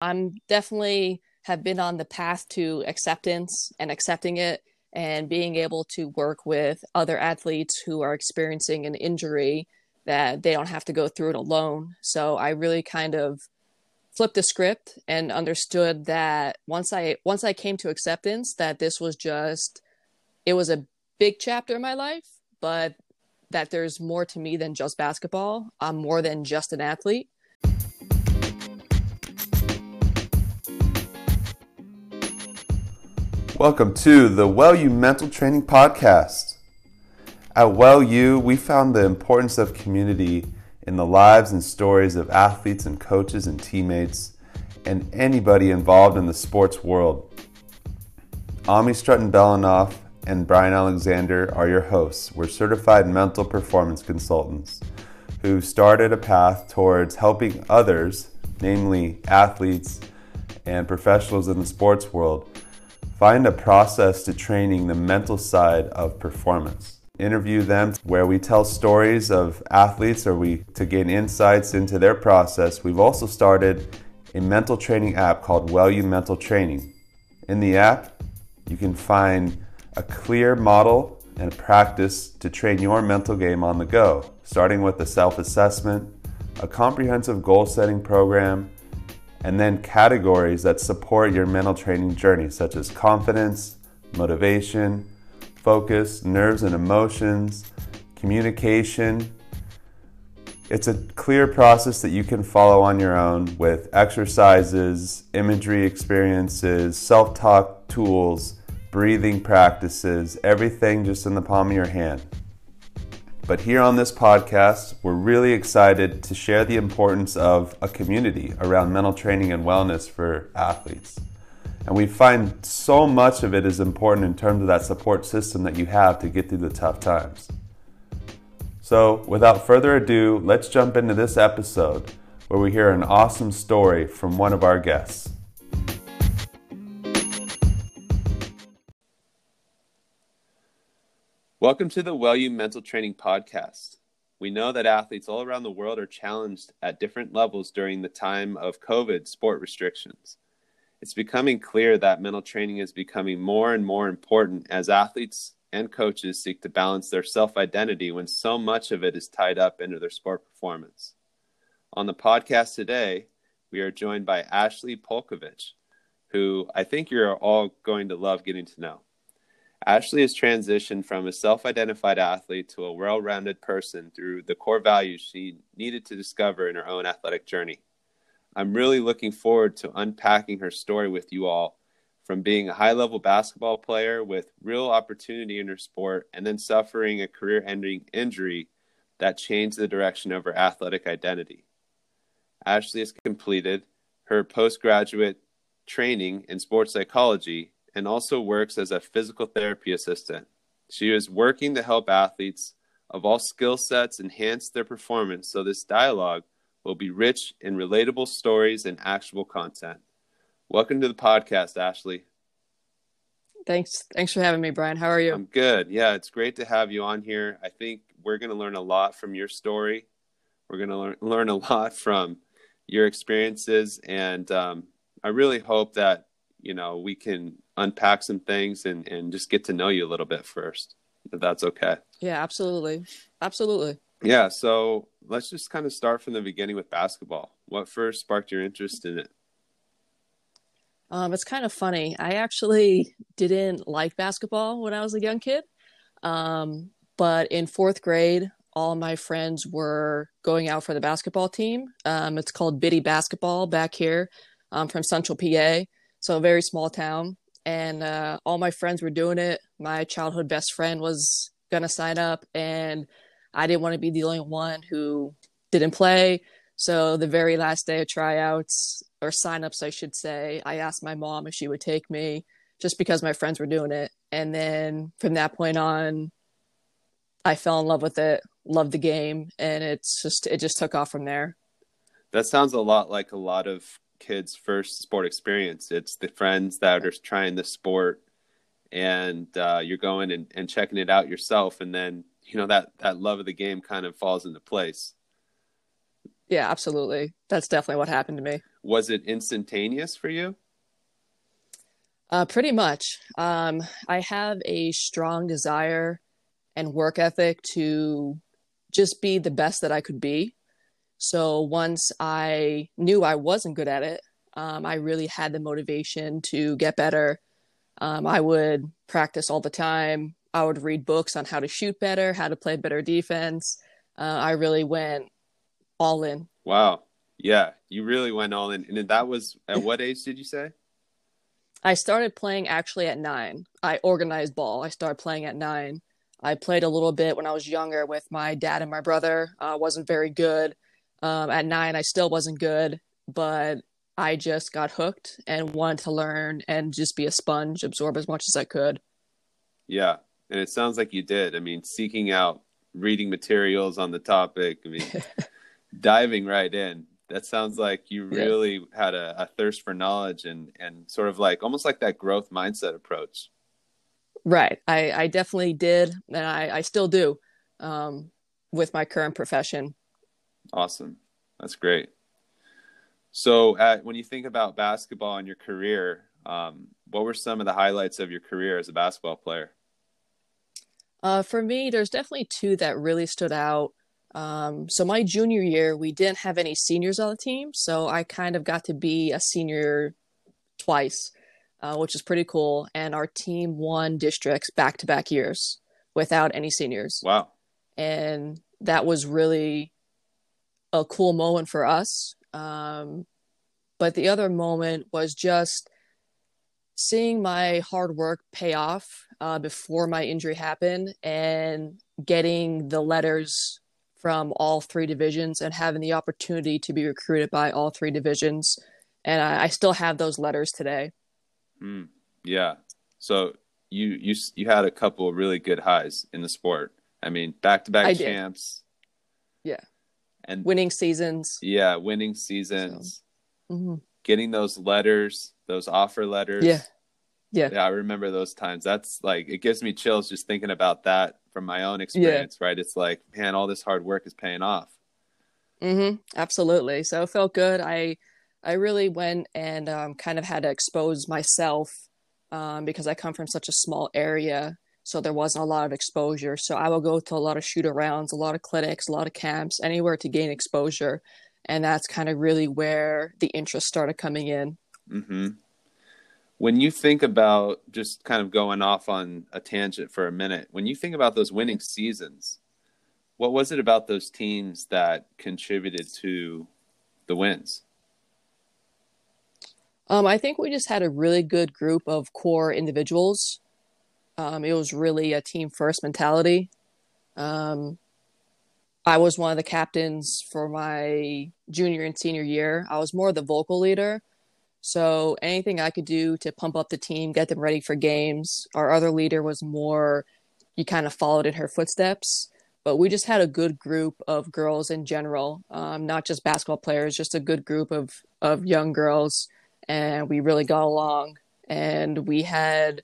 I'm definitely have been on the path to acceptance and accepting it and being able to work with other athletes who are experiencing an injury that they don't have to go through it alone. So I really kind of flipped the script and understood that once I once I came to acceptance that this was just it was a big chapter in my life, but that there's more to me than just basketball. I'm more than just an athlete. Welcome to the Well U Mental Training Podcast. At Well U, we found the importance of community in the lives and stories of athletes and coaches and teammates and anybody involved in the sports world. Ami Strutton Belanoff and Brian Alexander are your hosts. We're certified mental performance consultants who started a path towards helping others, namely athletes and professionals in the sports world, find a process to training the mental side of performance interview them where we tell stories of athletes or we to gain insights into their process. We've also started a mental training app called Well U Mental Training. In the app, you can find a clear model and practice to train your mental game on the go, starting with a self-assessment, a comprehensive goal-setting program, and then categories that support your mental training journey such as confidence, motivation, focus, nerves and emotions, communication. It's a clear process that you can follow on your own with exercises, imagery experiences, self talk tools, breathing practices, everything just in the palm of your hand. But here on this podcast, we're really excited to share the importance of a community around mental training and wellness for athletes. And we find so much of it is important in terms of that support system that you have to get through the tough times. So, without further ado, let's jump into this episode where we hear an awesome story from one of our guests. Welcome to the Well U Mental Training Podcast. We know that athletes all around the world are challenged at different levels during the time of COVID sport restrictions it's becoming clear that mental training is becoming more and more important as athletes and coaches seek to balance their self identity when so much of it is tied up into their sport performance. On the podcast today, we are joined by Ashley Polkovich, who I think you're all going to love getting to know. Ashley has transitioned from a self identified athlete to a well rounded person through the core values she needed to discover in her own athletic journey. I'm really looking forward to unpacking her story with you all from being a high level basketball player with real opportunity in her sport and then suffering a career ending injury that changed the direction of her athletic identity. Ashley has completed her postgraduate training in sports psychology and also works as a physical therapy assistant. She is working to help athletes of all skill sets enhance their performance so this dialogue will be rich in relatable stories and actual content. Welcome to the podcast, Ashley. Thanks. Thanks for having me, Brian. How are you? I'm good. Yeah, it's great to have you on here. I think we're going to learn a lot from your story. We're going to learn, learn a lot from your experiences. And um, I really hope that, you know, we can unpack some things and, and just get to know you a little bit first, if that's okay. Yeah, absolutely. Absolutely. Yeah. So let's just kind of start from the beginning with basketball. What first sparked your interest in it? Um, it's kind of funny. I actually didn't like basketball when I was a young kid. Um, but in fourth grade, all my friends were going out for the basketball team. Um, it's called Biddy Basketball back here um, from Central PA. So a very small town. And uh, all my friends were doing it. My childhood best friend was to sign up. And I didn't want to be the only one who didn't play. So the very last day of tryouts or signups, I should say, I asked my mom if she would take me just because my friends were doing it. And then from that point on, I fell in love with it, loved the game, and it's just it just took off from there. That sounds a lot like a lot of kids' first sport experience. It's the friends that are trying the sport, and uh, you're going and, and checking it out yourself, and then you know that that love of the game kind of falls into place yeah absolutely that's definitely what happened to me was it instantaneous for you? Uh, pretty much. Um, I have a strong desire and work ethic to just be the best that I could be. So once I knew I wasn't good at it, um, I really had the motivation to get better. Um, I would practice all the time. I would read books on how to shoot better, how to play better defense. Uh, I really went all in. Wow. Yeah, you really went all in. And that was at what age did you say? I started playing actually at nine. I organized ball. I started playing at nine. I played a little bit when I was younger with my dad and my brother. I uh, wasn't very good. Um, at nine, I still wasn't good, but I just got hooked and wanted to learn and just be a sponge, absorb as much as I could. Yeah. And it sounds like you did. I mean, seeking out reading materials on the topic, I mean, diving right in. That sounds like you really yeah. had a, a thirst for knowledge and, and sort of like almost like that growth mindset approach. Right. I, I definitely did. And I, I still do um, with my current profession. Awesome. That's great. So, at, when you think about basketball and your career, um, what were some of the highlights of your career as a basketball player? Uh, for me, there's definitely two that really stood out. Um, so, my junior year, we didn't have any seniors on the team. So, I kind of got to be a senior twice, uh, which is pretty cool. And our team won districts back to back years without any seniors. Wow. And that was really a cool moment for us. Um, but the other moment was just seeing my hard work pay off uh, before my injury happened and getting the letters from all three divisions and having the opportunity to be recruited by all three divisions. And I, I still have those letters today. Mm, yeah. So you you you had a couple really good highs in the sport. I mean, back to back champs. And winning seasons. Yeah, winning seasons. So, mm-hmm. Getting those letters, those offer letters. Yeah. Yeah. Yeah, I remember those times. That's like it gives me chills just thinking about that from my own experience, yeah. right? It's like, man, all this hard work is paying off. Mhm. Absolutely. So it felt good. I I really went and um, kind of had to expose myself um, because I come from such a small area so there wasn't a lot of exposure. So I will go to a lot of shoot arounds, a lot of clinics, a lot of camps, anywhere to gain exposure, and that's kind of really where the interest started coming in. Mm-hmm. When you think about just kind of going off on a tangent for a minute, when you think about those winning seasons, what was it about those teams that contributed to the wins? Um, I think we just had a really good group of core individuals um, it was really a team first mentality. Um, I was one of the captains for my junior and senior year. I was more the vocal leader. So anything I could do to pump up the team, get them ready for games. Our other leader was more, you kind of followed in her footsteps. But we just had a good group of girls in general, um, not just basketball players, just a good group of, of young girls. And we really got along. And we had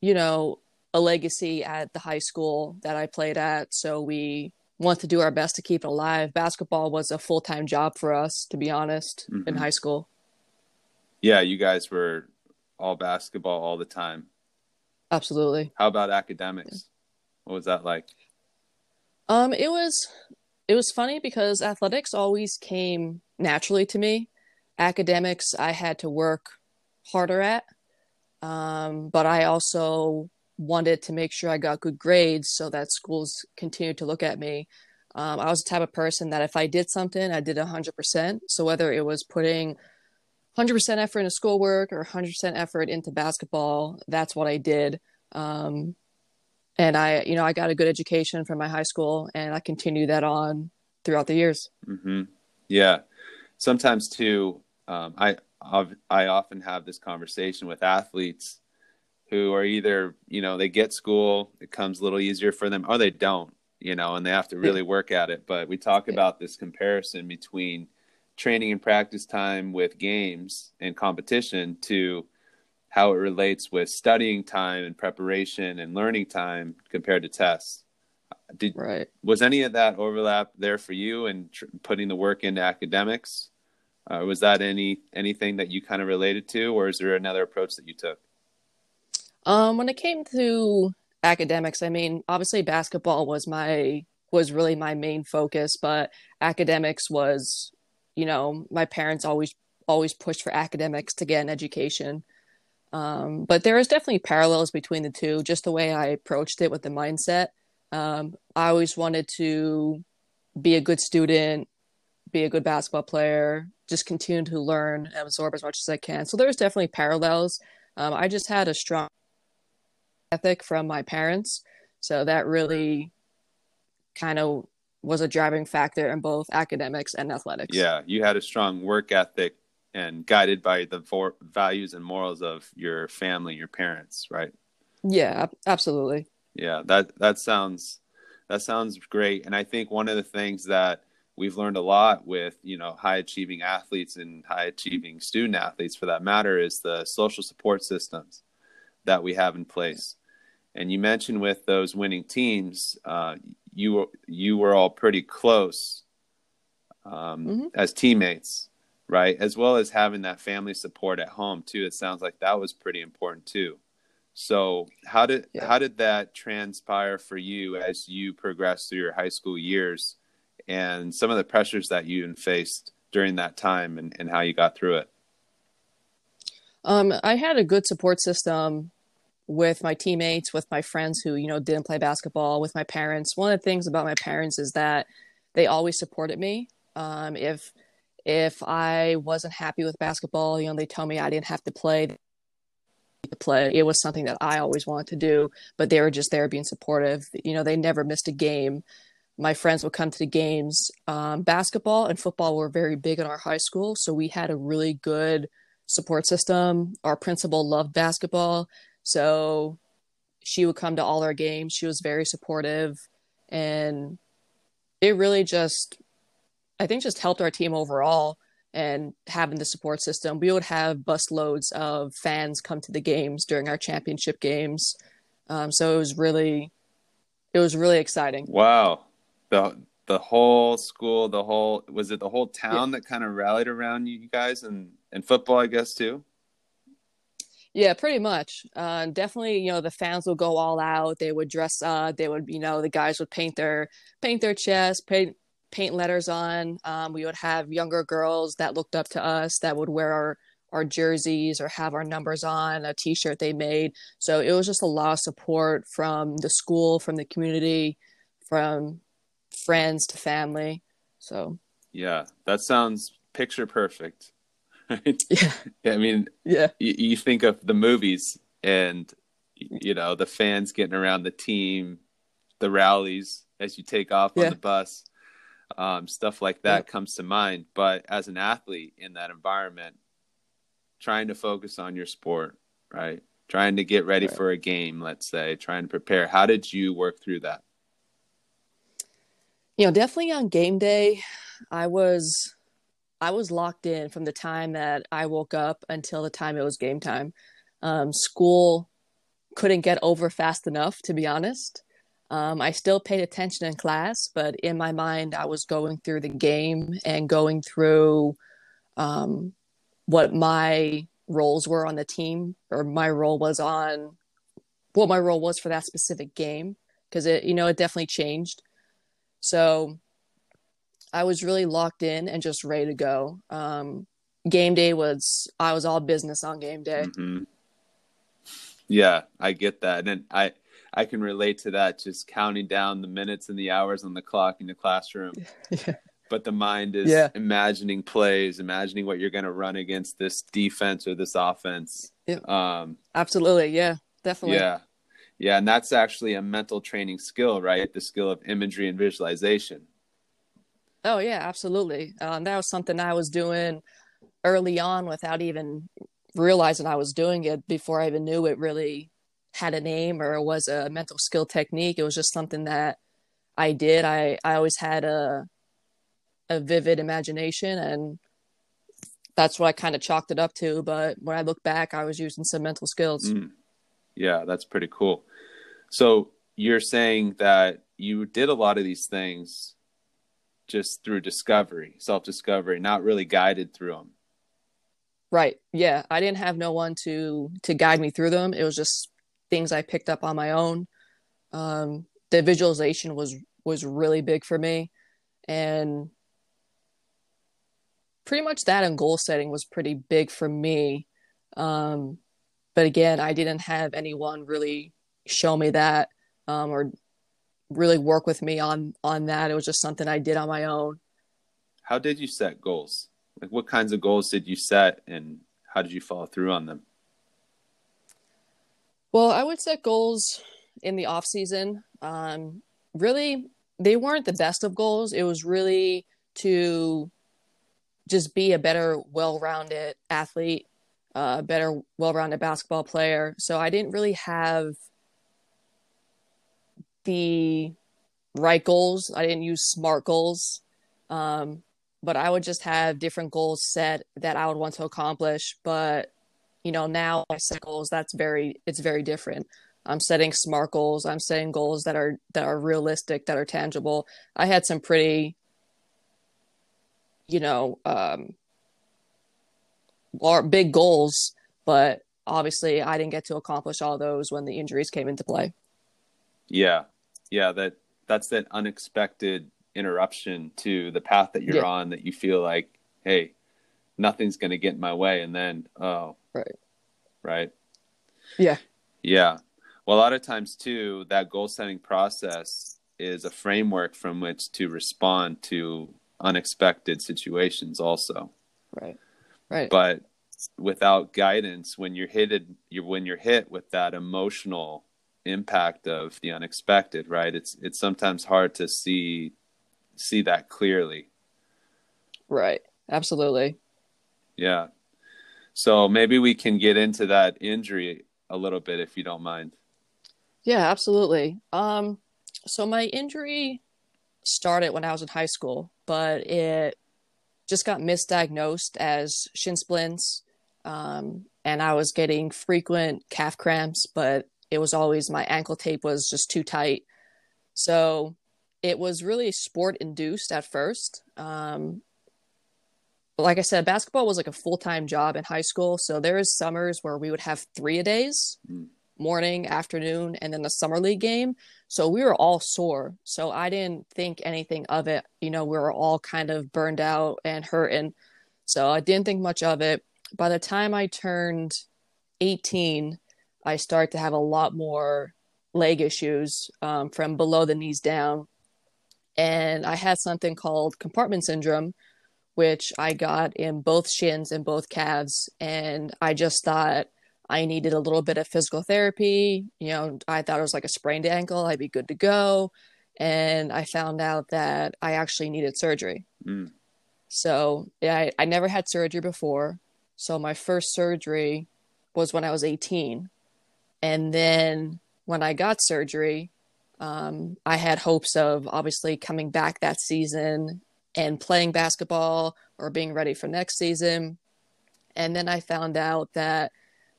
you know, a legacy at the high school that I played at. So we want to do our best to keep it alive. Basketball was a full time job for us, to be honest, mm-hmm. in high school. Yeah, you guys were all basketball all the time. Absolutely. How about academics? What was that like? Um, it was it was funny because athletics always came naturally to me. Academics I had to work harder at. Um, but I also wanted to make sure I got good grades so that schools continued to look at me. Um, I was the type of person that if I did something, I did 100%. So whether it was putting 100% effort into schoolwork or 100% effort into basketball, that's what I did. Um, and I, you know, I got a good education from my high school and I continued that on throughout the years. Mm-hmm. Yeah. Sometimes too, um, I, I often have this conversation with athletes who are either, you know, they get school, it comes a little easier for them, or they don't, you know, and they have to really work at it. But we talk about this comparison between training and practice time with games and competition to how it relates with studying time and preparation and learning time compared to tests. Did right. was any of that overlap there for you and tr- putting the work into academics? Uh, was that any anything that you kind of related to, or is there another approach that you took? Um, when it came to academics, I mean, obviously basketball was my was really my main focus, but academics was, you know, my parents always always pushed for academics to get an education. Um, but there is definitely parallels between the two, just the way I approached it with the mindset. Um, I always wanted to be a good student, be a good basketball player, just continue to learn and absorb as much as I can. So there's definitely parallels. Um, I just had a strong ethic from my parents, so that really kind of was a driving factor in both academics and athletics. Yeah, you had a strong work ethic and guided by the values and morals of your family, your parents, right? Yeah, absolutely. Yeah, that that sounds that sounds great. And I think one of the things that we've learned a lot with, you know, high achieving athletes and high achieving student athletes for that matter is the social support systems that we have in place. And you mentioned with those winning teams, uh, you were you were all pretty close um, mm-hmm. as teammates, right? As well as having that family support at home too. It sounds like that was pretty important too. So how did yeah. how did that transpire for you as you progressed through your high school years, and some of the pressures that you faced during that time, and, and how you got through it? Um, I had a good support system with my teammates, with my friends who, you know, didn't play basketball, with my parents. One of the things about my parents is that they always supported me. Um, if if I wasn't happy with basketball, you know, they tell me I didn't have to play to play. It was something that I always wanted to do, but they were just there being supportive. You know, they never missed a game. My friends would come to the games. Um, basketball and football were very big in our high school, so we had a really good support system. Our principal loved basketball. So she would come to all our games. She was very supportive and it really just I think just helped our team overall and having the support system. We would have bus loads of fans come to the games during our championship games. Um, so it was really it was really exciting. Wow. The the whole school, the whole was it the whole town yeah. that kind of rallied around you guys and and football I guess too? Yeah, pretty much. Uh, definitely, you know, the fans would go all out. They would dress up. They would, you know, the guys would paint their paint their chest, paint paint letters on. Um, we would have younger girls that looked up to us that would wear our our jerseys or have our numbers on a T-shirt they made. So it was just a lot of support from the school, from the community, from friends to family. So yeah, that sounds picture perfect. right? Yeah. I mean, yeah. You, you think of the movies and you know the fans getting around the team, the rallies as you take off yeah. on the bus, um, stuff like that yeah. comes to mind. But as an athlete in that environment, trying to focus on your sport, right? Trying to get ready right. for a game, let's say, trying to prepare. How did you work through that? You know, definitely on game day, I was I was locked in from the time that I woke up until the time it was game time. Um, school couldn't get over fast enough, to be honest. Um, I still paid attention in class, but in my mind, I was going through the game and going through um, what my roles were on the team, or my role was on what my role was for that specific game, because it, you know, it definitely changed. So I was really locked in and just ready to go. Um, game day was I was all business on game day. Mm-hmm. Yeah, I get that, and I I can relate to that. Just counting down the minutes and the hours on the clock in the classroom. yeah. But the mind is yeah. imagining plays, imagining what you're going to run against this defense or this offense. Yeah. Um, Absolutely. Yeah, definitely. Yeah. Yeah. And that's actually a mental training skill, right? The skill of imagery and visualization. Oh yeah, absolutely. Um, that was something I was doing early on without even realizing I was doing it before I even knew it really had a name or was a mental skill technique. It was just something that I did. I, I always had a a vivid imagination and that's what I kind of chalked it up to. But when I look back, I was using some mental skills. Mm. Yeah, that's pretty cool. So you're saying that you did a lot of these things just through discovery, self discovery, not really guided through them. Right. Yeah. I didn't have no one to to guide me through them. It was just things I picked up on my own. Um, the visualization was was really big for me, and pretty much that and goal setting was pretty big for me. Um, but again, I didn't have anyone really show me that um, or really work with me on on that. It was just something I did on my own. How did you set goals? Like, what kinds of goals did you set, and how did you follow through on them? Well, I would set goals in the off season. Um, really, they weren't the best of goals. It was really to just be a better, well-rounded athlete, a uh, better, well-rounded basketball player. So I didn't really have the right goals. I didn't use smart goals. Um, but I would just have different goals set that I would want to accomplish. But you know, now I set goals. That's very it's very different. I'm setting smart goals. I'm setting goals that are that are realistic, that are tangible. I had some pretty, you know, um, big goals, but obviously I didn't get to accomplish all those when the injuries came into play. Yeah, yeah, that that's that unexpected interruption to the path that you're yeah. on that you feel like, hey, nothing's going to get in my way, and then oh, right, right, yeah, yeah. Well, a lot of times too, that goal setting process is a framework from which to respond to unexpected situations, also. Right, right. But without guidance, when you're hit, you're when you're hit with that emotional impact of the unexpected, right? It's it's sometimes hard to see see that clearly. Right. Absolutely. Yeah. So maybe we can get into that injury a little bit if you don't mind. Yeah, absolutely. Um so my injury started when I was in high school, but it just got misdiagnosed as shin splints. Um, and I was getting frequent calf cramps, but it was always my ankle tape was just too tight. So it was really sport induced at first. Um, like I said, basketball was like a full time job in high school. So there is summers where we would have three a days, mm. morning, afternoon, and then the summer league game. So we were all sore. So I didn't think anything of it. You know, we were all kind of burned out and hurting. So I didn't think much of it. By the time I turned 18, I start to have a lot more leg issues um, from below the knees down. And I had something called compartment syndrome, which I got in both shins and both calves. And I just thought I needed a little bit of physical therapy. You know, I thought it was like a sprained ankle, I'd be good to go. And I found out that I actually needed surgery. Mm. So yeah, I, I never had surgery before. So my first surgery was when I was 18 and then when I got surgery, um, I had hopes of obviously coming back that season and playing basketball or being ready for next season. And then I found out that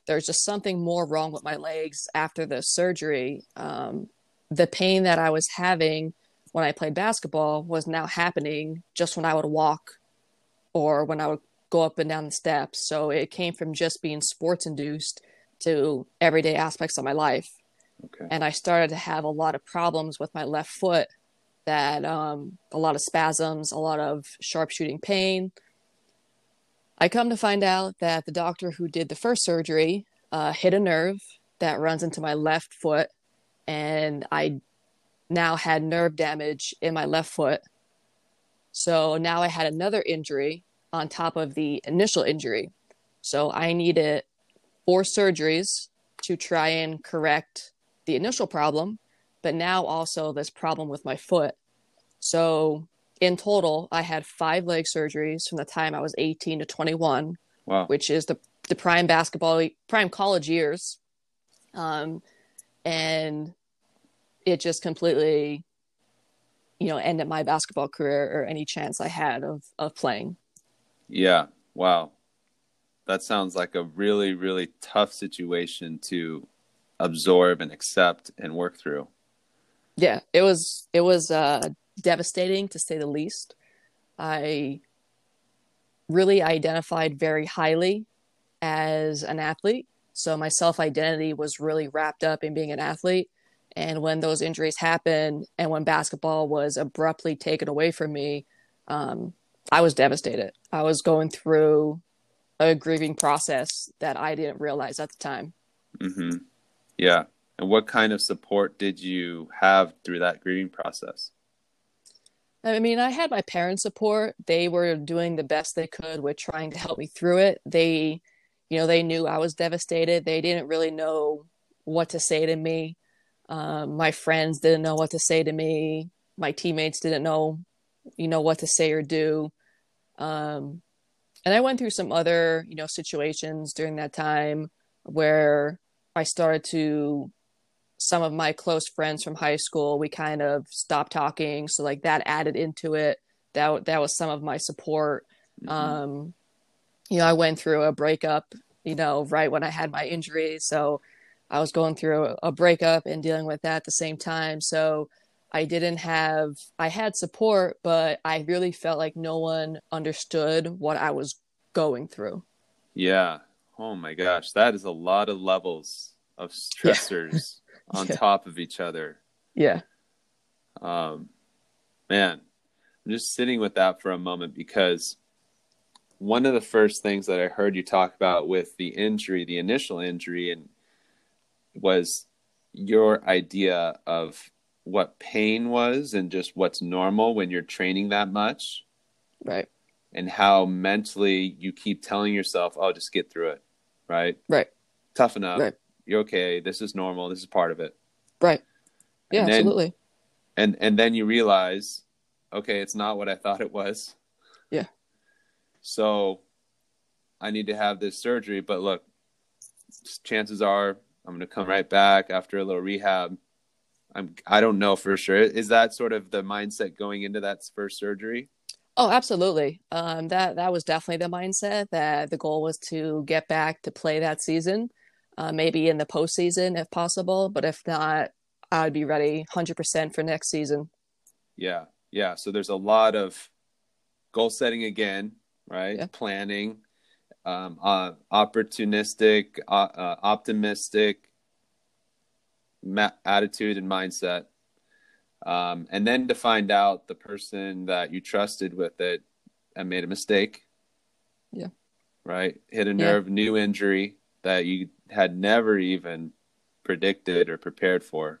there's just something more wrong with my legs after the surgery. Um, the pain that I was having when I played basketball was now happening just when I would walk or when I would go up and down the steps. So it came from just being sports induced to everyday aspects of my life. Okay. And I started to have a lot of problems with my left foot that um, a lot of spasms, a lot of sharpshooting pain. I come to find out that the doctor who did the first surgery uh, hit a nerve that runs into my left foot, and I now had nerve damage in my left foot. So now I had another injury on top of the initial injury. So I needed four surgeries to try and correct the initial problem, but now also this problem with my foot. So in total, I had five leg surgeries from the time I was 18 to 21, wow. which is the, the prime basketball, prime college years. Um, and it just completely, you know, ended my basketball career or any chance I had of, of playing. Yeah. Wow that sounds like a really really tough situation to absorb and accept and work through yeah it was it was uh devastating to say the least I really identified very highly as an athlete. So my self identity was really wrapped up in being an athlete. And when those injuries happened and when basketball was abruptly taken away from me, um, I was devastated. I was going through a grieving process that I didn't realize at the time. Mm-hmm. Yeah. And what kind of support did you have through that grieving process? I mean, I had my parents' support. They were doing the best they could with trying to help me through it. They, you know, they knew I was devastated. They didn't really know what to say to me. Um, my friends didn't know what to say to me. My teammates didn't know, you know, what to say or do. Um, and I went through some other, you know, situations during that time where I started to some of my close friends from high school, we kind of stopped talking. So like that added into it. That that was some of my support. Mm-hmm. Um, you know, I went through a breakup, you know, right when I had my injury. So I was going through a breakup and dealing with that at the same time. So I didn't have I had support, but I really felt like no one understood what I was going through. Yeah. Oh my gosh, that is a lot of levels of stressors on yeah. top of each other. Yeah. Um, man, I'm just sitting with that for a moment because one of the first things that I heard you talk about with the injury, the initial injury, and was your idea of what pain was and just what's normal when you're training that much. Right. And how mentally you keep telling yourself, oh, just get through it. Right. Right. Toughen up. Right you're okay. This is normal. This is part of it. Right. Yeah, and then, absolutely. And and then you realize, okay, it's not what I thought it was. Yeah. So I need to have this surgery, but look, chances are I'm going to come right back after a little rehab. I'm I don't know for sure. Is that sort of the mindset going into that first surgery? Oh, absolutely. Um, that that was definitely the mindset that the goal was to get back to play that season uh, maybe in the postseason if possible. But if not, I'd be ready 100% for next season. Yeah. Yeah. So there's a lot of goal setting again, right? Yeah. Planning, um, uh, opportunistic, uh, uh, optimistic ma- attitude and mindset. Um, and then to find out the person that you trusted with it and made a mistake. Yeah. Right. Hit a nerve, yeah. new injury that you had never even predicted or prepared for.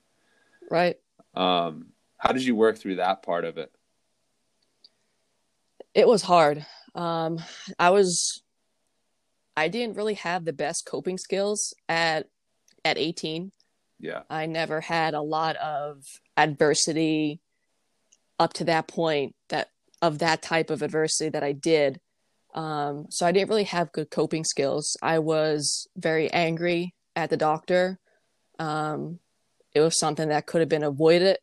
Right. Um, how did you work through that part of it? It was hard. Um, I was, I didn't really have the best coping skills at at 18. Yeah. I never had a lot of adversity up to that point that of that type of adversity that I did. Um, so I didn't really have good coping skills. I was very angry at the doctor. Um, it was something that could have been avoided.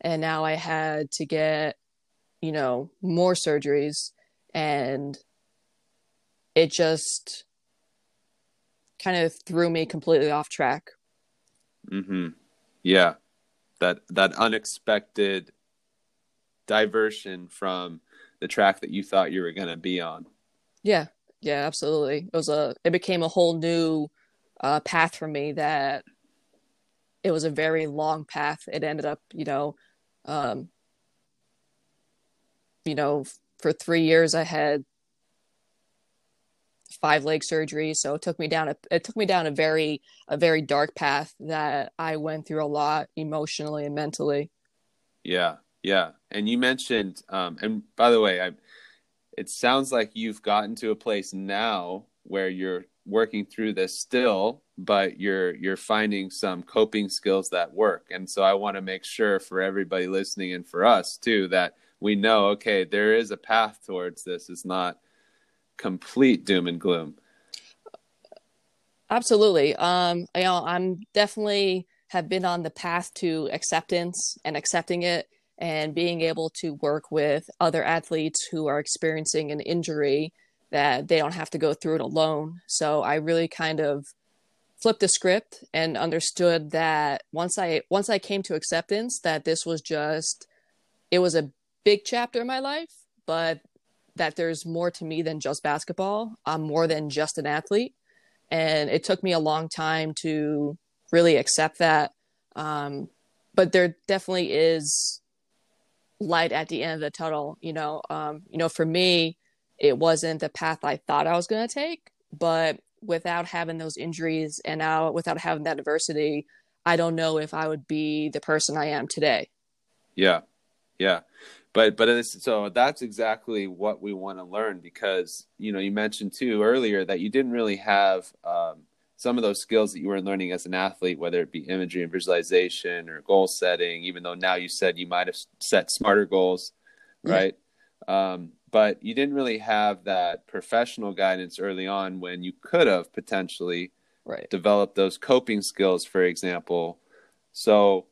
And now I had to get, you know, more surgeries. And it just kind of threw me completely off track. Mm-hmm. Yeah. That that unexpected diversion from the track that you thought you were going to be on. Yeah, yeah, absolutely. It was a it became a whole new uh, path for me that it was a very long path. It ended up, you know, um, you know, for three years I had five leg surgery, so it took me down a it took me down a very a very dark path that I went through a lot emotionally and mentally. Yeah, yeah, and you mentioned, um, and by the way, I it sounds like you've gotten to a place now where you're working through this still but you're you're finding some coping skills that work. And so i want to make sure for everybody listening and for us too that we know okay there is a path towards this. It's not complete doom and gloom absolutely um you know i'm definitely have been on the path to acceptance and accepting it and being able to work with other athletes who are experiencing an injury that they don't have to go through it alone. So I really kind of flipped the script and understood that once I once I came to acceptance that this was just it was a big chapter in my life, but that there's more to me than just basketball. I'm more than just an athlete. And it took me a long time to really accept that. Um, but there definitely is light at the end of the tunnel. You know, um, you know, for me, it wasn't the path I thought I was going to take, but without having those injuries and now without having that adversity, I don't know if I would be the person I am today. Yeah. Yeah. But but it's, so that's exactly what we want to learn because you know you mentioned too earlier that you didn't really have um, some of those skills that you were learning as an athlete, whether it be imagery and visualization or goal setting. Even though now you said you might have set smarter goals, right? Um, but you didn't really have that professional guidance early on when you could have potentially right. developed those coping skills, for example. So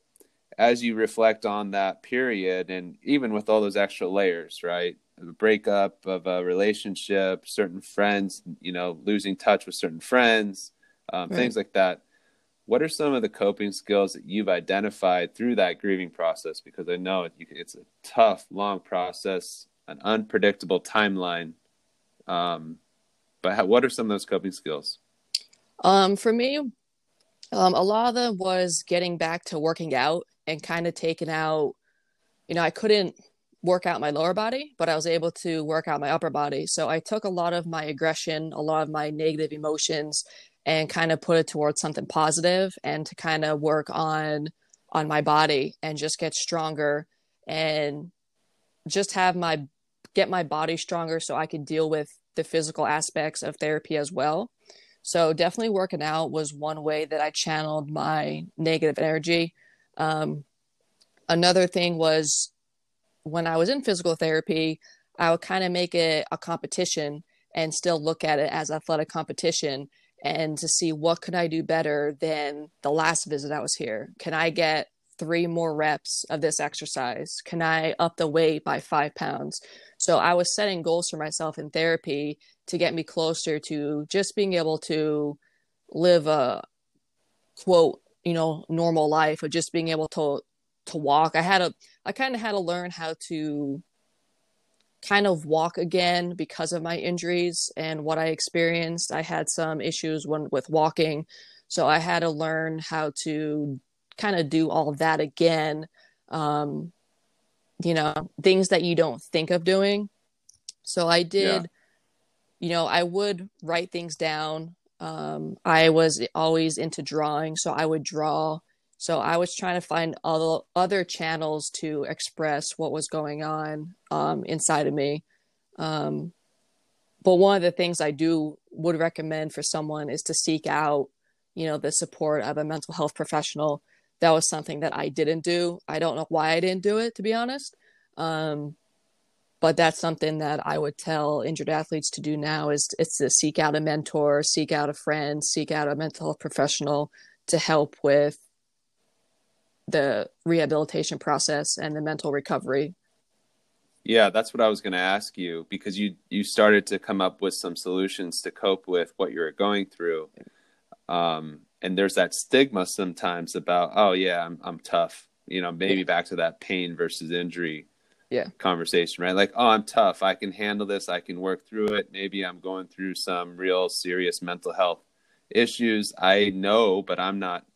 as you reflect on that period and even with all those extra layers right? The breakup of a relationship certain friends you know losing touch with certain friends um, right. things like that. What are some of the coping skills that you've identified through that grieving process? Because i know it's a tough long process an unpredictable timeline. Um, but how, what are some of those coping skills? Um, for me um, a lot of them was getting back to working out and kind of taken out, you know, I couldn't work out my lower body, but I was able to work out my upper body. So I took a lot of my aggression, a lot of my negative emotions and kind of put it towards something positive and to kind of work on on my body and just get stronger and just have my get my body stronger so I could deal with the physical aspects of therapy as well. So definitely working out was one way that I channeled my negative energy. Um, another thing was when I was in physical therapy, I would kind of make it a competition and still look at it as athletic competition and to see what could I do better than the last visit I was here. Can I get three more reps of this exercise? Can I up the weight by five pounds? So I was setting goals for myself in therapy to get me closer to just being able to live a quote you know normal life of just being able to to walk. I had a i kind of had to learn how to kind of walk again because of my injuries and what i experienced. I had some issues when with walking so i had to learn how to kind of do all of that again. Um you know things that you don't think of doing. So i did yeah. you know i would write things down um, I was always into drawing, so I would draw. So I was trying to find other other channels to express what was going on um, inside of me. Um, but one of the things I do would recommend for someone is to seek out, you know, the support of a mental health professional. That was something that I didn't do. I don't know why I didn't do it, to be honest. Um, but that's something that I would tell injured athletes to do now is it's to seek out a mentor, seek out a friend, seek out a mental health professional to help with the rehabilitation process and the mental recovery. Yeah, that's what I was going to ask you because you you started to come up with some solutions to cope with what you're going through. Um, and there's that stigma sometimes about, oh yeah, I'm I'm tough. You know, maybe yeah. back to that pain versus injury yeah. conversation right? Like oh i'm tough. I can handle this. I can work through it. Maybe i'm going through some real serious mental health issues. I know but i'm not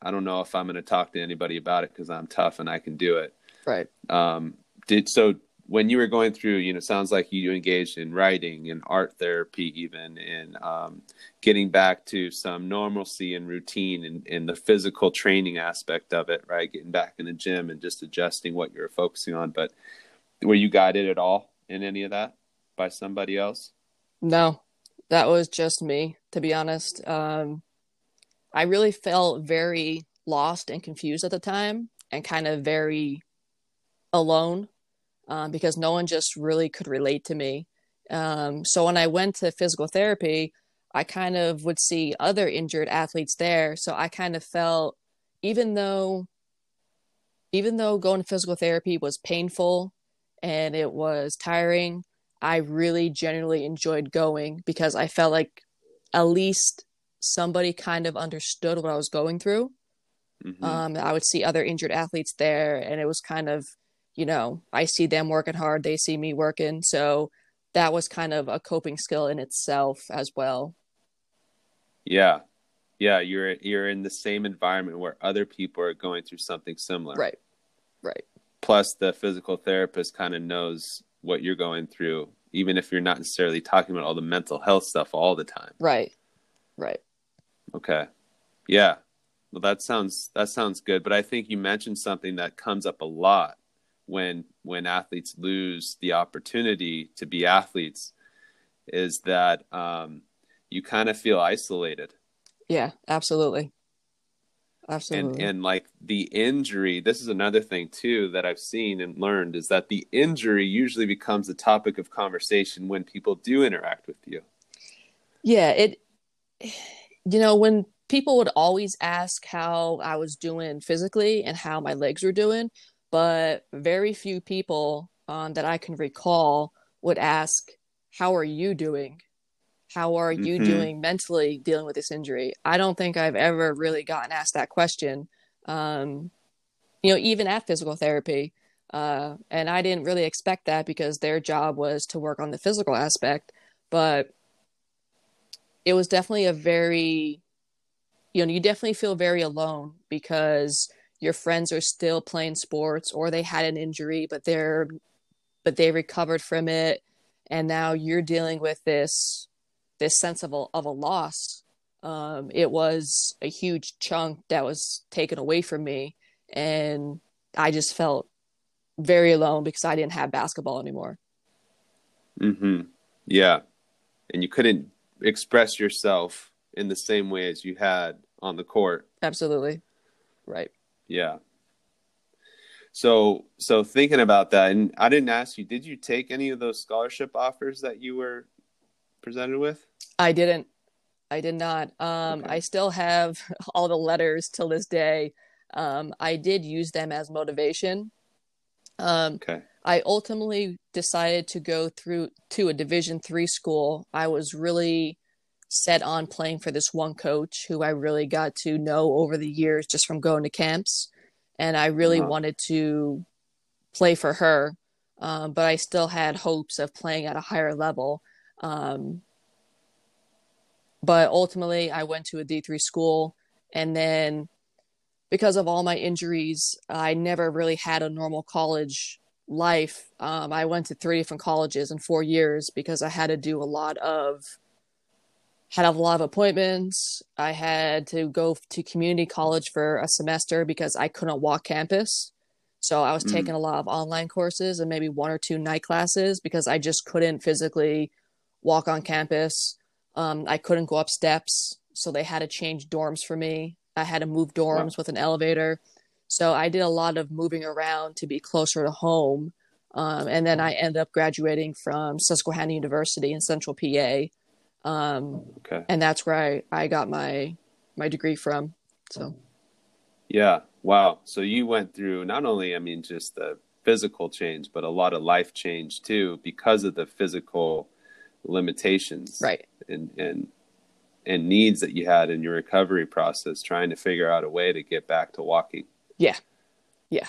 i don't know if i'm going to talk to anybody about it because i'm tough and i can do it. Right. Um did so when you were going through, you know, sounds like you engaged in writing and art therapy, even in um, getting back to some normalcy and routine and, in the physical training aspect of it, right? Getting back in the gym and just adjusting what you're focusing on. But were you guided at all in any of that by somebody else? No, that was just me, to be honest. Um, I really felt very lost and confused at the time and kind of very alone um, because no one just really could relate to me. Um, so when I went to physical therapy, I kind of would see other injured athletes there. So I kind of felt, even though, even though going to physical therapy was painful and it was tiring, I really genuinely enjoyed going because I felt like at least somebody kind of understood what I was going through. Mm-hmm. Um, I would see other injured athletes there, and it was kind of you know, I see them working hard, they see me working. So that was kind of a coping skill in itself as well. Yeah. Yeah, you're you're in the same environment where other people are going through something similar. Right. Right. Plus the physical therapist kind of knows what you're going through even if you're not necessarily talking about all the mental health stuff all the time. Right. Right. Okay. Yeah. Well, that sounds that sounds good, but I think you mentioned something that comes up a lot when when athletes lose the opportunity to be athletes is that um, you kind of feel isolated. Yeah, absolutely. Absolutely. And and like the injury, this is another thing too that I've seen and learned is that the injury usually becomes the topic of conversation when people do interact with you. Yeah, it you know, when people would always ask how I was doing physically and how my legs were doing, but very few people um, that I can recall would ask, How are you doing? How are you mm-hmm. doing mentally dealing with this injury? I don't think I've ever really gotten asked that question. Um, you know, even at physical therapy. Uh, and I didn't really expect that because their job was to work on the physical aspect. But it was definitely a very, you know, you definitely feel very alone because your friends are still playing sports or they had an injury, but they're, but they recovered from it. And now you're dealing with this this sense of a, of a loss. Um, it was a huge chunk that was taken away from me, and I just felt very alone because I didn't have basketball anymore. Hmm. Yeah, and you couldn't express yourself in the same way as you had on the court. Absolutely. Right. Yeah. So so thinking about that and I didn't ask you did you take any of those scholarship offers that you were presented with? I didn't. I did not. Um, okay. I still have all the letters till this day. Um, I did use them as motivation. Um, okay. I ultimately decided to go through to a Division three school. I was really set on playing for this one coach who I really got to know over the years just from going to camps, and I really wow. wanted to play for her. Um, but I still had hopes of playing at a higher level. Um, but ultimately, I went to a D3 school. And then because of all my injuries, I never really had a normal college life. Um, I went to three different colleges in four years because I had to do a lot of had a lot of appointments. I had to go to community college for a semester because I couldn't walk campus. So I was mm. taking a lot of online courses and maybe one or two night classes because I just couldn't physically walk on campus. Um, I couldn't go up steps, so they had to change dorms for me. I had to move dorms wow. with an elevator. So I did a lot of moving around to be closer to home. Um, and then I ended up graduating from Susquehanna University in Central PA. Um, okay. And that's where I, I got my my degree from. So. Yeah. Wow. So you went through not only, I mean, just the physical change, but a lot of life change too because of the physical limitations right and and and needs that you had in your recovery process trying to figure out a way to get back to walking yeah yeah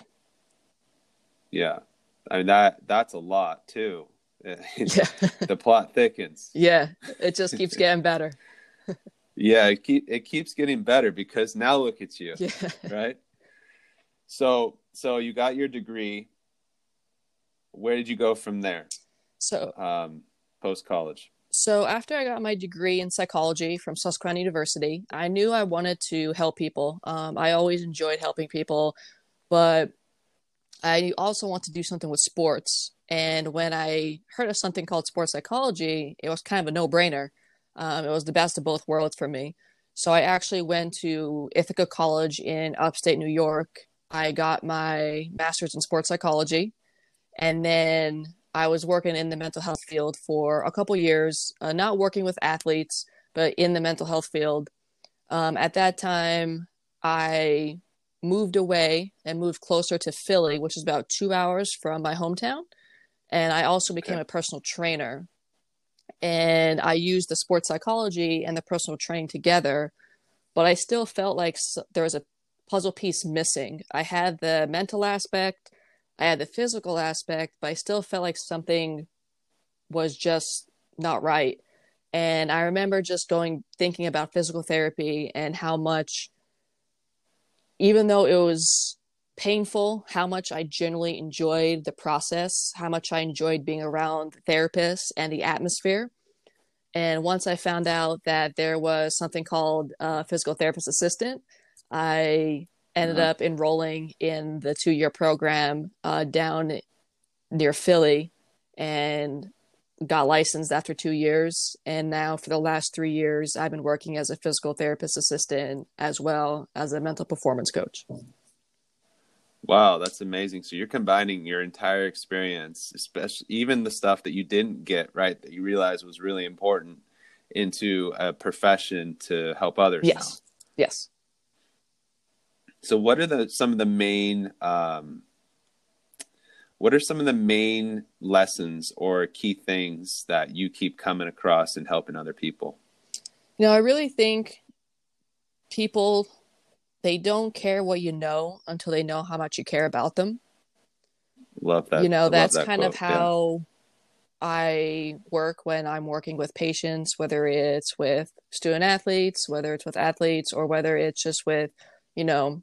yeah i mean that that's a lot too yeah. the plot thickens yeah it just keeps getting better yeah it keep it keeps getting better because now look at you yeah. right so so you got your degree where did you go from there so um post college? So, after I got my degree in psychology from Susquehanna University, I knew I wanted to help people. Um, I always enjoyed helping people, but I also want to do something with sports. And when I heard of something called sports psychology, it was kind of a no brainer. Um, it was the best of both worlds for me. So, I actually went to Ithaca College in upstate New York. I got my master's in sports psychology. And then I was working in the mental health field for a couple years, uh, not working with athletes, but in the mental health field. Um, at that time, I moved away and moved closer to Philly, which is about two hours from my hometown. And I also became okay. a personal trainer. And I used the sports psychology and the personal training together, but I still felt like there was a puzzle piece missing. I had the mental aspect, I had the physical aspect, but I still felt like something was just not right. And I remember just going thinking about physical therapy and how much, even though it was painful, how much I generally enjoyed the process, how much I enjoyed being around the therapists and the atmosphere. And once I found out that there was something called a physical therapist assistant, I ended uh-huh. up enrolling in the two year program uh, down near Philly and got licensed after two years. And now, for the last three years, I've been working as a physical therapist assistant as well as a mental performance coach. Wow, that's amazing. So you're combining your entire experience, especially even the stuff that you didn't get right that you realized was really important into a profession to help others. Yes. Now. Yes. So what are the some of the main um, what are some of the main lessons or key things that you keep coming across and helping other people? You know, I really think people they don't care what you know until they know how much you care about them. Love that. You know, that's that kind quote. of how yeah. I work when I'm working with patients, whether it's with student athletes, whether it's with athletes, or whether it's just with, you know,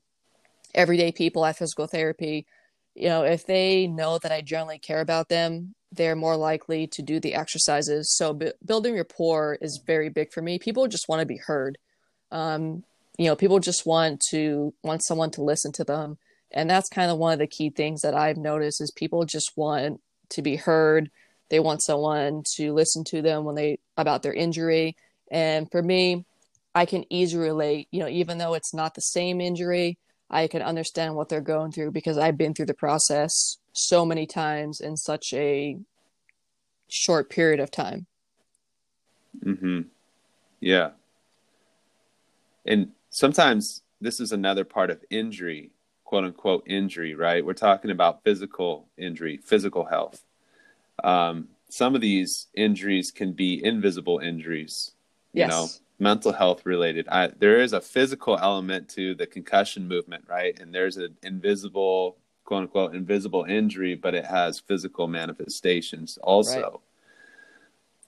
everyday people at physical therapy you know, if they know that I generally care about them, they're more likely to do the exercises. So b- building rapport is very big for me. People just want to be heard. Um, you know, people just want to want someone to listen to them, and that's kind of one of the key things that I've noticed is people just want to be heard. They want someone to listen to them when they about their injury. And for me, I can easily relate. You know, even though it's not the same injury, I can understand what they're going through because I've been through the process so many times in such a short period of time. Mhm. Yeah. And sometimes this is another part of injury, quote unquote injury, right? We're talking about physical injury, physical health. Um, some of these injuries can be invisible injuries. You yes. know, mental health related. I, there is a physical element to the concussion movement, right? And there's an invisible, quote unquote, invisible injury, but it has physical manifestations also. Right.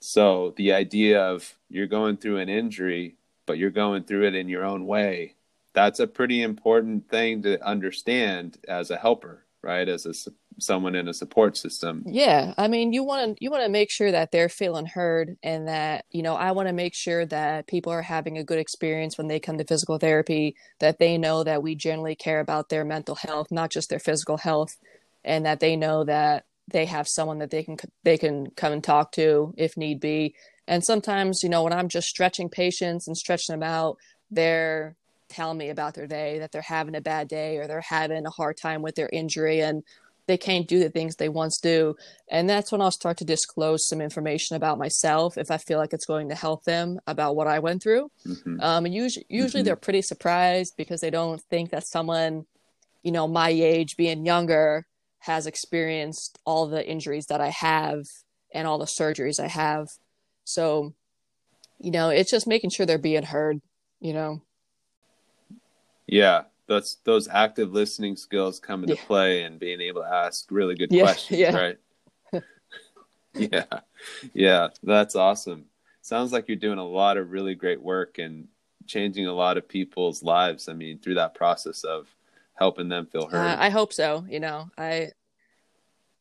So the idea of you're going through an injury, but you're going through it in your own way, that's a pretty important thing to understand as a helper, right? As a someone in a support system. Yeah, I mean, you want to you want to make sure that they're feeling heard, and that you know, I want to make sure that people are having a good experience when they come to physical therapy. That they know that we generally care about their mental health, not just their physical health, and that they know that they have someone that they can they can come and talk to if need be. And sometimes, you know, when I'm just stretching patients and stretching them out, they're telling me about their day that they're having a bad day or they're having a hard time with their injury and they can't do the things they once do. And that's when I'll start to disclose some information about myself if I feel like it's going to help them about what I went through. Mm-hmm. Um, and usually, usually mm-hmm. they're pretty surprised because they don't think that someone, you know, my age, being younger, has experienced all the injuries that I have and all the surgeries I have. So, you know, it's just making sure they're being heard, you know. Yeah, those those active listening skills come into yeah. play and being able to ask really good yeah, questions, yeah. right? yeah, yeah, that's awesome. Sounds like you're doing a lot of really great work and changing a lot of people's lives. I mean, through that process of helping them feel heard. Uh, I hope so. You know, I,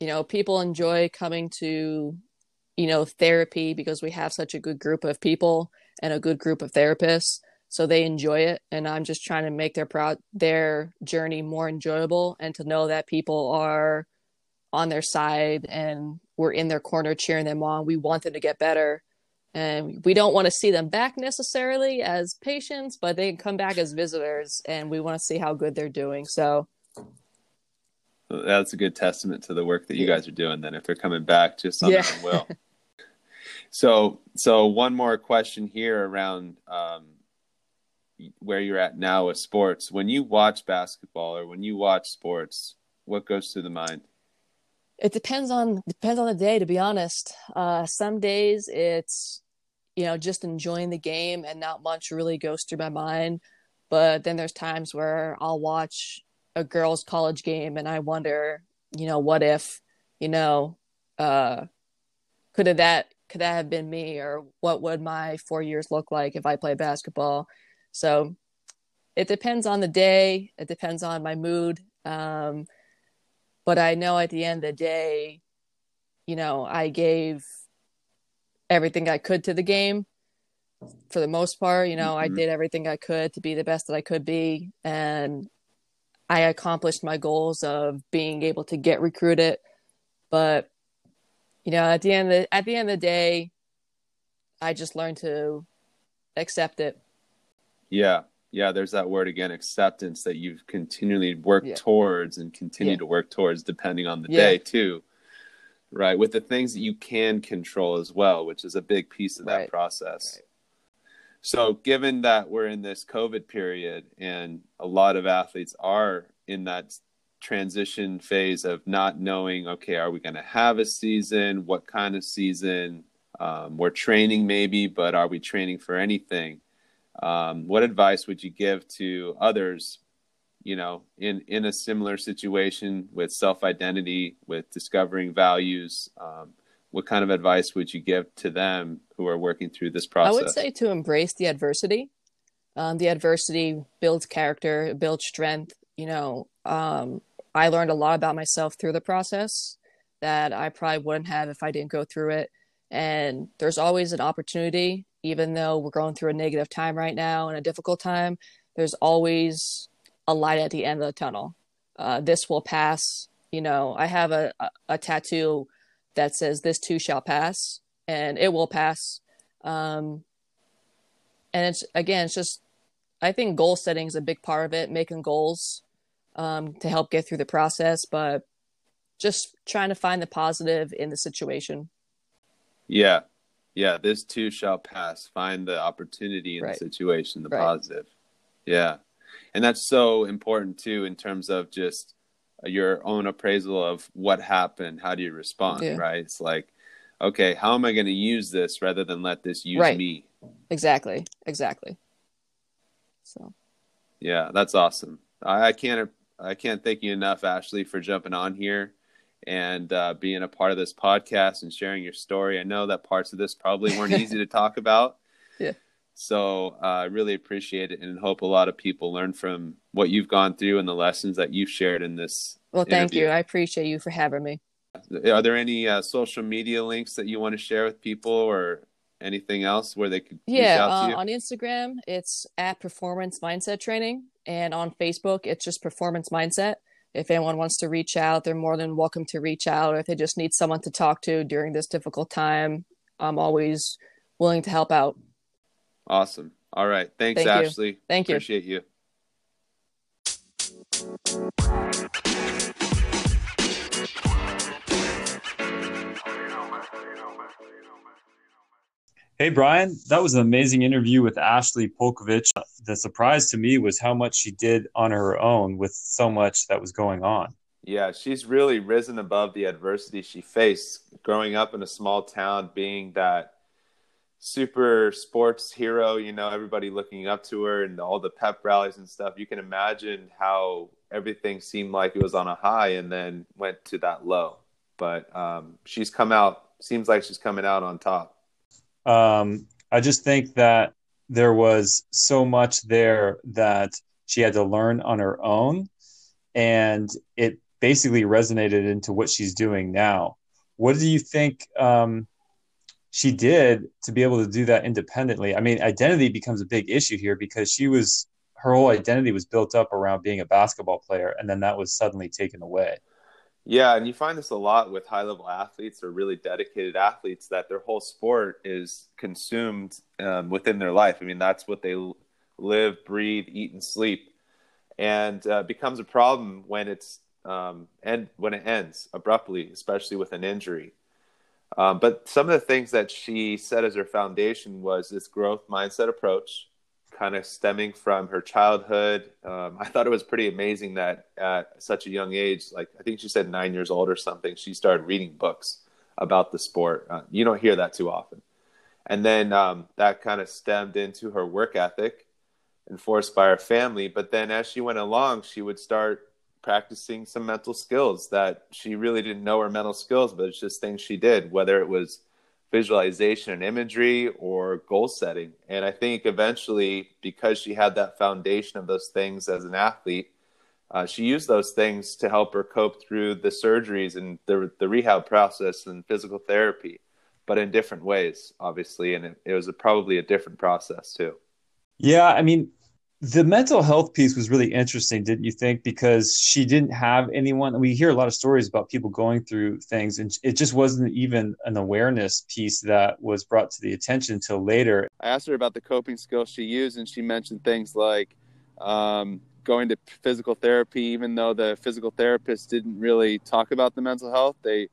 you know, people enjoy coming to, you know, therapy because we have such a good group of people and a good group of therapists. So they enjoy it. And i'm just trying to make their pro- their journey more enjoyable and to know that people are on their side and we're in their corner cheering them on. We want them to get better. And we don't want to see them back necessarily as patients but they can come back as visitors and we want to see how good they're doing. So that's a good testament to the work that you guys are doing then if they're coming back just on yeah. their own will so so one more question here around um, where you're at now with sports, when you watch basketball or when you watch sports, what goes through the mind? It depends on depends on the day. To be honest, uh, some days it's you know just enjoying the game and not much really goes through my mind. But then there's times where I'll watch a girls' college game and I wonder you know, what if, you know, uh, could have that could that have been me, or what would my four years look like if I played basketball? So it depends on the day. It depends on my mood. Um, but I know at the end of the day, you know, I gave everything I could to the game for the most part. You know, mm-hmm. I did everything I could to be the best that I could be. And I accomplished my goals of being able to get recruited. But, you know, at the end of the, at the end of the day, I just learned to accept it. Yeah. Yeah, there's that word again, acceptance that you've continually worked yeah. towards and continue yeah. to work towards depending on the yeah. day too right? With the things that you can control as well, which is a big piece of that right. process. Right. So, given that we're in this COVID period and a lot of athletes are in that transition phase of not knowing, okay, are we going to have a season? What kind of season? Um, we're training maybe, but are we training for anything? Um, what advice would you give to others you know in in a similar situation with self identity with discovering values um, what kind of advice would you give to them who are working through this process i would say to embrace the adversity um, the adversity builds character builds strength you know um, i learned a lot about myself through the process that i probably wouldn't have if i didn't go through it and there's always an opportunity even though we're going through a negative time right now and a difficult time there's always a light at the end of the tunnel. Uh, this will pass. You know, I have a, a, a, tattoo that says "This too shall pass," and it will pass. Um, and it's again, it's just I think goal setting is a big part of it, making goals um, to help get through the process, but just trying to find the positive in the situation. Yeah, yeah. This too shall pass. Find the opportunity in right. the situation, the right. positive. Yeah and that's so important too in terms of just your own appraisal of what happened how do you respond yeah. right it's like okay how am i going to use this rather than let this use right. me exactly exactly so yeah that's awesome I, I, can't i can't thank you enough ashley for jumping on here and uh, being a part of this podcast and sharing your story i know that parts of this probably weren't easy to talk about yeah so uh, I really appreciate it and hope a lot of people learn from what you've gone through and the lessons that you've shared in this. Well, thank interview. you. I appreciate you for having me. Are there any uh, social media links that you want to share with people or anything else where they could yeah uh, on instagram it's at performance mindset training and on facebook it's just performance mindset if anyone wants to reach out they're more than welcome to reach out or if they just need someone to talk to during this difficult time i'm always willing to help out Awesome. All right. Thanks, Thank Ashley. You. Thank you. Appreciate you. Hey, Brian, that was an amazing interview with Ashley Polkovich. The surprise to me was how much she did on her own with so much that was going on. Yeah, she's really risen above the adversity she faced growing up in a small town, being that super sports hero, you know, everybody looking up to her and all the pep rallies and stuff. You can imagine how everything seemed like it was on a high and then went to that low. But um, she's come out, seems like she's coming out on top. Um, I just think that there was so much there that she had to learn on her own. And it basically resonated into what she's doing now. What do you think? Um, she did to be able to do that independently. I mean, identity becomes a big issue here because she was her whole identity was built up around being a basketball player, and then that was suddenly taken away. Yeah, and you find this a lot with high level athletes or really dedicated athletes that their whole sport is consumed um, within their life. I mean, that's what they live, breathe, eat, and sleep, and uh, becomes a problem when it's um, and when it ends abruptly, especially with an injury. Um, but some of the things that she set as her foundation was this growth mindset approach, kind of stemming from her childhood. Um, I thought it was pretty amazing that at such a young age, like I think she said nine years old or something, she started reading books about the sport. Uh, you don't hear that too often. And then um, that kind of stemmed into her work ethic, enforced by her family. But then as she went along, she would start practicing some mental skills that she really didn't know were mental skills, but it's just things she did, whether it was visualization and imagery or goal setting. And I think eventually, because she had that foundation of those things as an athlete, uh, she used those things to help her cope through the surgeries and the, the rehab process and physical therapy, but in different ways, obviously. And it, it was a, probably a different process too. Yeah. I mean, the mental health piece was really interesting, didn't you think? Because she didn't have anyone. We hear a lot of stories about people going through things, and it just wasn't even an awareness piece that was brought to the attention until later. I asked her about the coping skills she used, and she mentioned things like um, going to physical therapy, even though the physical therapist didn't really talk about the mental health. They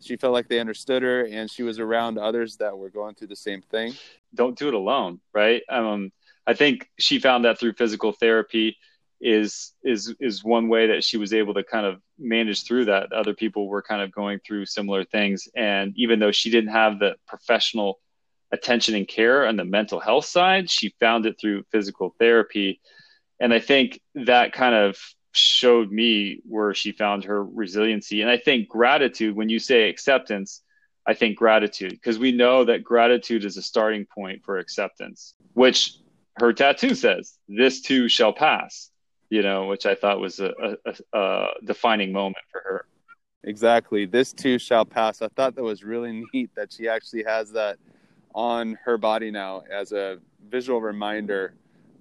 she felt like they understood her, and she was around others that were going through the same thing. Don't do it alone, right? Um, I think she found that through physical therapy is is is one way that she was able to kind of manage through that. Other people were kind of going through similar things, and even though she didn't have the professional attention and care on the mental health side, she found it through physical therapy, and I think that kind of showed me where she found her resiliency. And I think gratitude, when you say acceptance, I think gratitude because we know that gratitude is a starting point for acceptance, which her tattoo says, "This too shall pass," you know, which I thought was a, a, a defining moment for her. Exactly, this too shall pass. I thought that was really neat that she actually has that on her body now as a visual reminder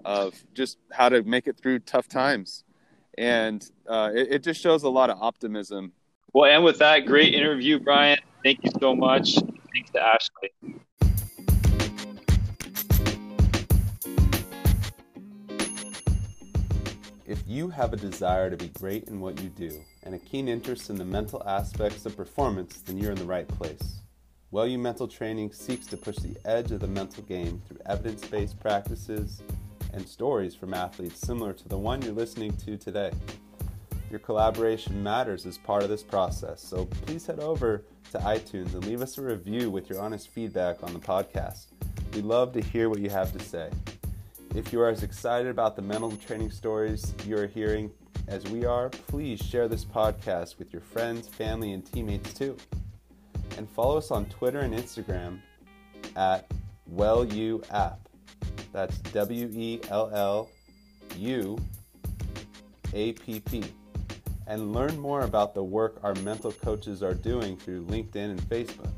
of just how to make it through tough times, and uh, it, it just shows a lot of optimism. Well, and with that great interview, Brian, thank you so much. Thanks to Ashley. If you have a desire to be great in what you do and a keen interest in the mental aspects of performance, then you're in the right place. WellU Mental Training seeks to push the edge of the mental game through evidence based practices and stories from athletes similar to the one you're listening to today. Your collaboration matters as part of this process, so please head over to iTunes and leave us a review with your honest feedback on the podcast. We'd love to hear what you have to say. If you are as excited about the mental training stories you are hearing as we are, please share this podcast with your friends, family, and teammates too. And follow us on Twitter and Instagram at WellUApp. That's W E L L U A P P. And learn more about the work our mental coaches are doing through LinkedIn and Facebook.